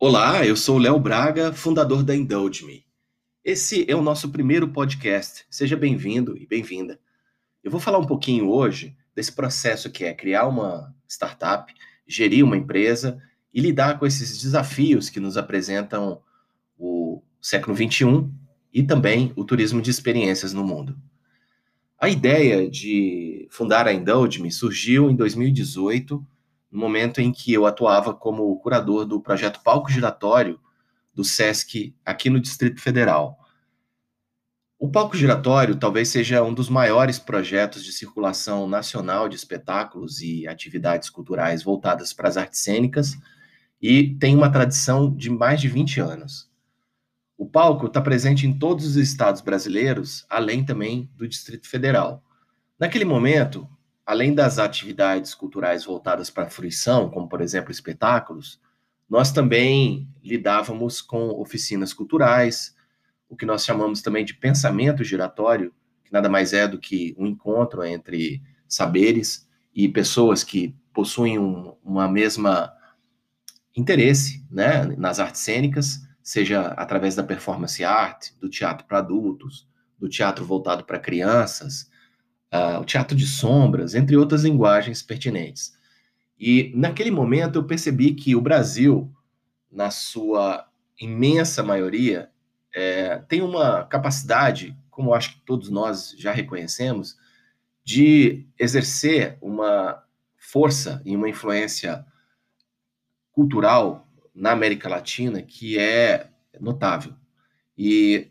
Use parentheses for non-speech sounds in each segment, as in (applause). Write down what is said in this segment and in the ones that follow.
Olá, eu sou o Léo Braga, fundador da Indulge Me. Esse é o nosso primeiro podcast. Seja bem-vindo e bem-vinda. Eu vou falar um pouquinho hoje desse processo que é criar uma startup, gerir uma empresa e lidar com esses desafios que nos apresentam o século XXI e também o turismo de experiências no mundo. A ideia de fundar a Indulge Me surgiu em 2018 no momento em que eu atuava como curador do projeto Palco Giratório do SESC aqui no Distrito Federal. O Palco Giratório talvez seja um dos maiores projetos de circulação nacional de espetáculos e atividades culturais voltadas para as artes cênicas e tem uma tradição de mais de 20 anos. O palco está presente em todos os estados brasileiros, além também do Distrito Federal. Naquele momento, além das atividades culturais voltadas para a fruição, como por exemplo espetáculos, nós também lidávamos com oficinas culturais, o que nós chamamos também de pensamento giratório, que nada mais é do que um encontro entre saberes e pessoas que possuem um, uma mesma interesse né, nas artes cênicas, seja através da performance art, do teatro para adultos, do teatro voltado para crianças, uh, o teatro de sombras, entre outras linguagens pertinentes. E naquele momento eu percebi que o Brasil, na sua imensa maioria, é, tem uma capacidade, como acho que todos nós já reconhecemos, de exercer uma força e uma influência cultural na América Latina que é notável. E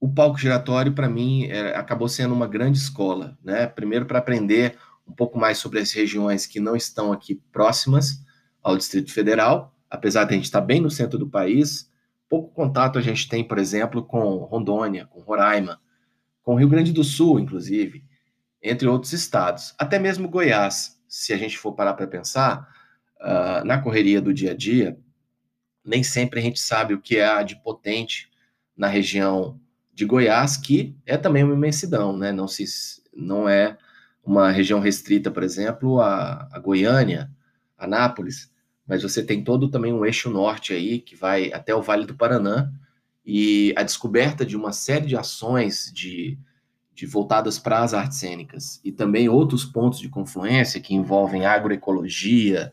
o palco giratório, para mim, é, acabou sendo uma grande escola, né? Primeiro, para aprender um pouco mais sobre as regiões que não estão aqui próximas ao Distrito Federal, apesar de a gente estar bem no centro do país, pouco contato a gente tem, por exemplo, com Rondônia, com Roraima, com Rio Grande do Sul, inclusive, entre outros estados, até mesmo Goiás, se a gente for parar para pensar, uh, na correria do dia a dia, nem sempre a gente sabe o que é de potente na região de Goiás, que é também uma imensidão, né? Não, se, não é uma região restrita, por exemplo, a, a Goiânia, Anápolis, mas você tem todo também um eixo norte aí, que vai até o Vale do Paraná, e a descoberta de uma série de ações de, de voltadas para as artes cênicas e também outros pontos de confluência que envolvem agroecologia,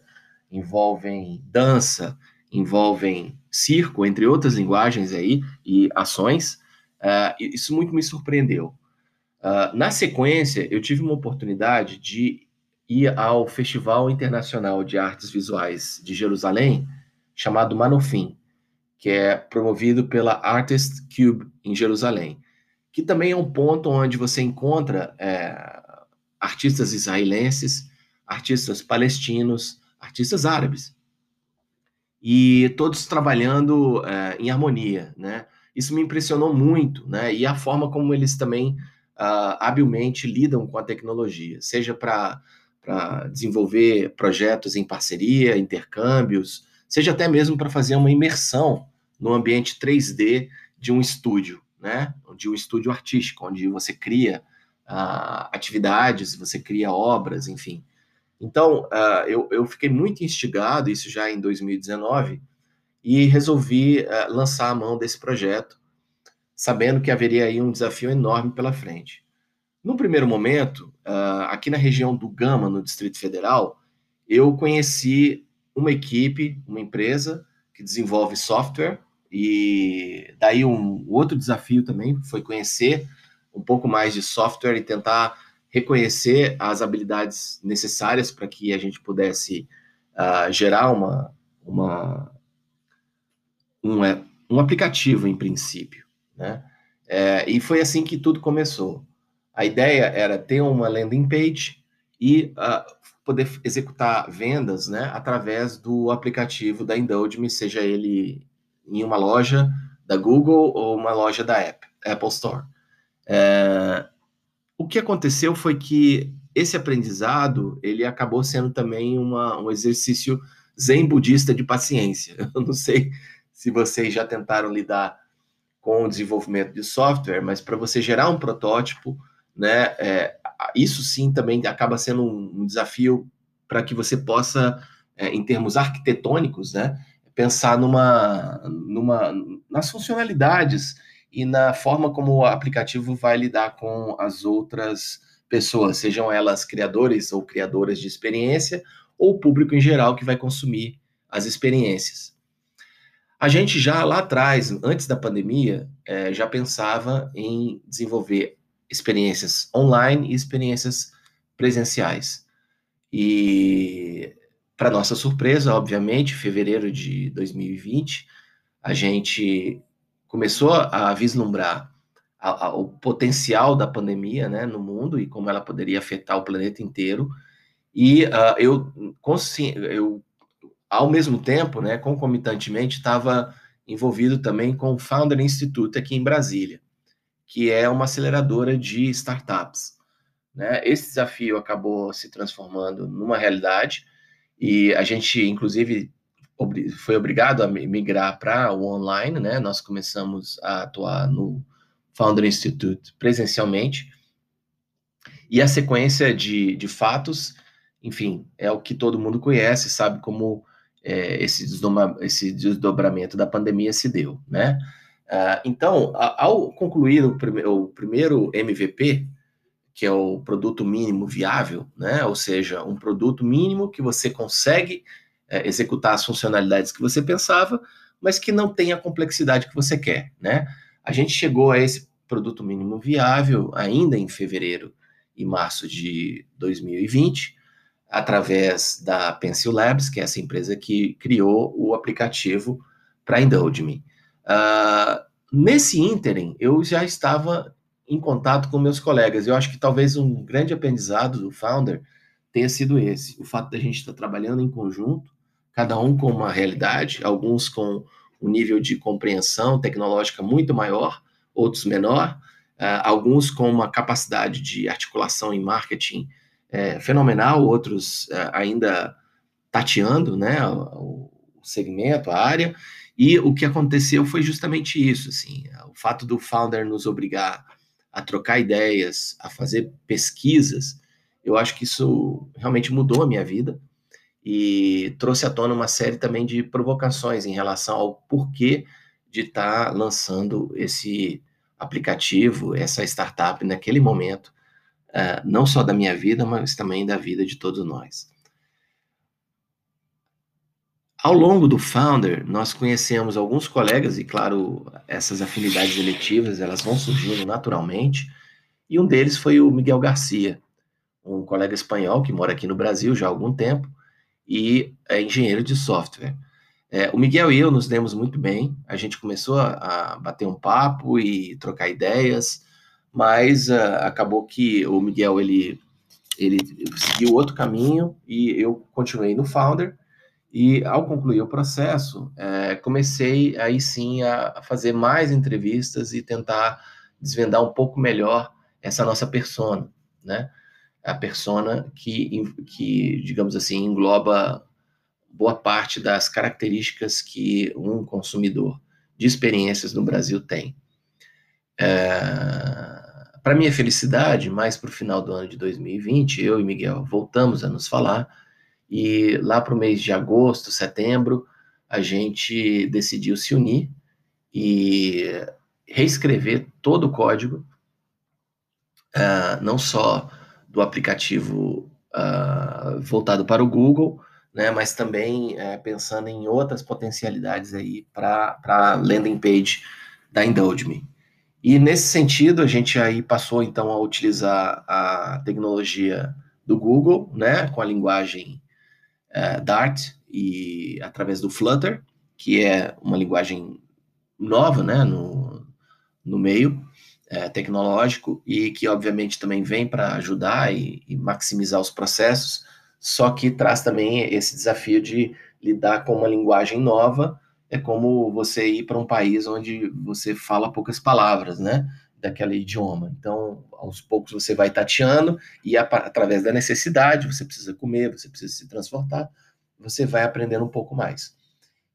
envolvem dança, envolvem circo, entre outras linguagens aí e ações, Uh, isso muito me surpreendeu. Uh, na sequência, eu tive uma oportunidade de ir ao Festival Internacional de Artes Visuais de Jerusalém, chamado Manofim, que é promovido pela Artist Cube em Jerusalém, que também é um ponto onde você encontra é, artistas israelenses, artistas palestinos, artistas árabes, e todos trabalhando é, em harmonia, né? Isso me impressionou muito, né? E a forma como eles também uh, habilmente lidam com a tecnologia, seja para desenvolver projetos em parceria, intercâmbios, seja até mesmo para fazer uma imersão no ambiente 3D de um estúdio, né? De um estúdio artístico, onde você cria uh, atividades, você cria obras, enfim. Então, uh, eu, eu fiquei muito instigado, isso já em 2019, e resolvi uh, lançar a mão desse projeto, sabendo que haveria aí um desafio enorme pela frente. No primeiro momento, uh, aqui na região do Gama, no Distrito Federal, eu conheci uma equipe, uma empresa que desenvolve software, e daí um outro desafio também foi conhecer um pouco mais de software e tentar reconhecer as habilidades necessárias para que a gente pudesse uh, gerar uma, uma um, é, um aplicativo, em princípio. Né? É, e foi assim que tudo começou. A ideia era ter uma landing page e uh, poder executar vendas né, através do aplicativo da Indulge seja ele em uma loja da Google ou uma loja da Apple, Apple Store. É, o que aconteceu foi que esse aprendizado ele acabou sendo também uma, um exercício zen budista de paciência. (laughs) Eu não sei se vocês já tentaram lidar com o desenvolvimento de software, mas para você gerar um protótipo, né, é, isso sim também acaba sendo um, um desafio para que você possa, é, em termos arquitetônicos, né, pensar numa, numa, nas funcionalidades e na forma como o aplicativo vai lidar com as outras pessoas, sejam elas criadores ou criadoras de experiência, ou público em geral que vai consumir as experiências. A gente já lá atrás, antes da pandemia, é, já pensava em desenvolver experiências online e experiências presenciais. E, para nossa surpresa, obviamente, em fevereiro de 2020, a gente começou a vislumbrar a, a, o potencial da pandemia né, no mundo e como ela poderia afetar o planeta inteiro. E uh, eu, eu, ao mesmo tempo, né, concomitantemente, estava envolvido também com o Founder Institute aqui em Brasília, que é uma aceleradora de startups. Né? Esse desafio acabou se transformando numa realidade e a gente, inclusive, foi obrigado a migrar para o online, né? Nós começamos a atuar no Founder Institute presencialmente. E a sequência de, de fatos, enfim, é o que todo mundo conhece, sabe como é, esse, desdobra, esse desdobramento da pandemia se deu, né? Uh, então, a, ao concluir o, o primeiro MVP, que é o produto mínimo viável, né? Ou seja, um produto mínimo que você consegue é, executar as funcionalidades que você pensava, mas que não tem a complexidade que você quer, né? A gente chegou a esse produto mínimo viável ainda em fevereiro e março de 2020, através da Pencil Labs, que é essa empresa que criou o aplicativo para Indulge Me. Uh, nesse ínterim, eu já estava em contato com meus colegas. Eu acho que talvez um grande aprendizado do Founder tenha sido esse, o fato da gente estar trabalhando em conjunto, cada um com uma realidade, alguns com um nível de compreensão tecnológica muito maior, outros menor, uh, alguns com uma capacidade de articulação em marketing uh, fenomenal, outros uh, ainda tateando né, o, o segmento, a área, e o que aconteceu foi justamente isso, assim, o fato do founder nos obrigar a trocar ideias, a fazer pesquisas, eu acho que isso realmente mudou a minha vida e trouxe à tona uma série também de provocações em relação ao porquê de estar tá lançando esse aplicativo, essa startup naquele momento, uh, não só da minha vida, mas também da vida de todos nós. Ao longo do Founder, nós conhecemos alguns colegas, e claro, essas afinidades eletivas, elas vão surgindo naturalmente, e um deles foi o Miguel Garcia, um colega espanhol que mora aqui no Brasil já há algum tempo, e é engenheiro de software. É, o Miguel e eu nos demos muito bem, a gente começou a, a bater um papo e trocar ideias, mas uh, acabou que o Miguel ele, ele seguiu outro caminho e eu continuei no Founder. E ao concluir o processo, é, comecei aí sim a, fazer mais entrevistas e tentar desvendar um pouco melhor essa nossa persona, né? a persona que, que, digamos assim, engloba boa parte das características que um consumidor de experiências no Brasil tem. É, para minha felicidade, mais para o final do ano de 2020, eu e Miguel voltamos a nos falar e lá para o mês de agosto, setembro, a gente decidiu se unir e reescrever todo o código, uh, não só do aplicativo uh, voltado para o Google, né, mas também uh, pensando em outras potencialidades aí para a landing page da Indulge Me. E nesse sentido, a gente aí passou então a utilizar a tecnologia do Google, né, com a linguagem uh, Dart e através do Flutter, que é uma linguagem nova, né, no, no meio, é, tecnológico e que, obviamente, também vem para ajudar e, e, maximizar os processos, só que traz também esse desafio de lidar com uma linguagem nova. É como você ir para um país onde você fala poucas palavras, né? Daquele idioma. Então, aos poucos você vai tateando e, através da necessidade, você precisa comer, você precisa se transportar, você vai aprendendo um pouco mais.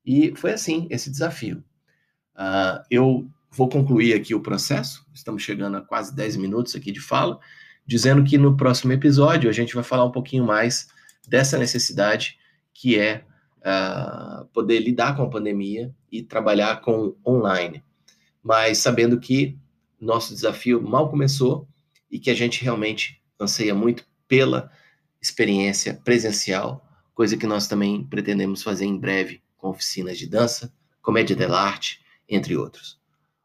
E foi assim esse desafio. Uh, eu vou concluir aqui o processo, estamos chegando a quase 10 minutos aqui de fala, dizendo que no próximo episódio a gente vai falar um pouquinho mais dessa necessidade que é uh, poder lidar com a pandemia e trabalhar com online, mas sabendo que nosso desafio mal começou e que a gente realmente anseia muito pela experiência presencial, coisa que nós também pretendemos fazer em breve com oficinas de dança, comédia dell'arte, entre outros.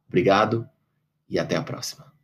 Obrigado e até a próxima.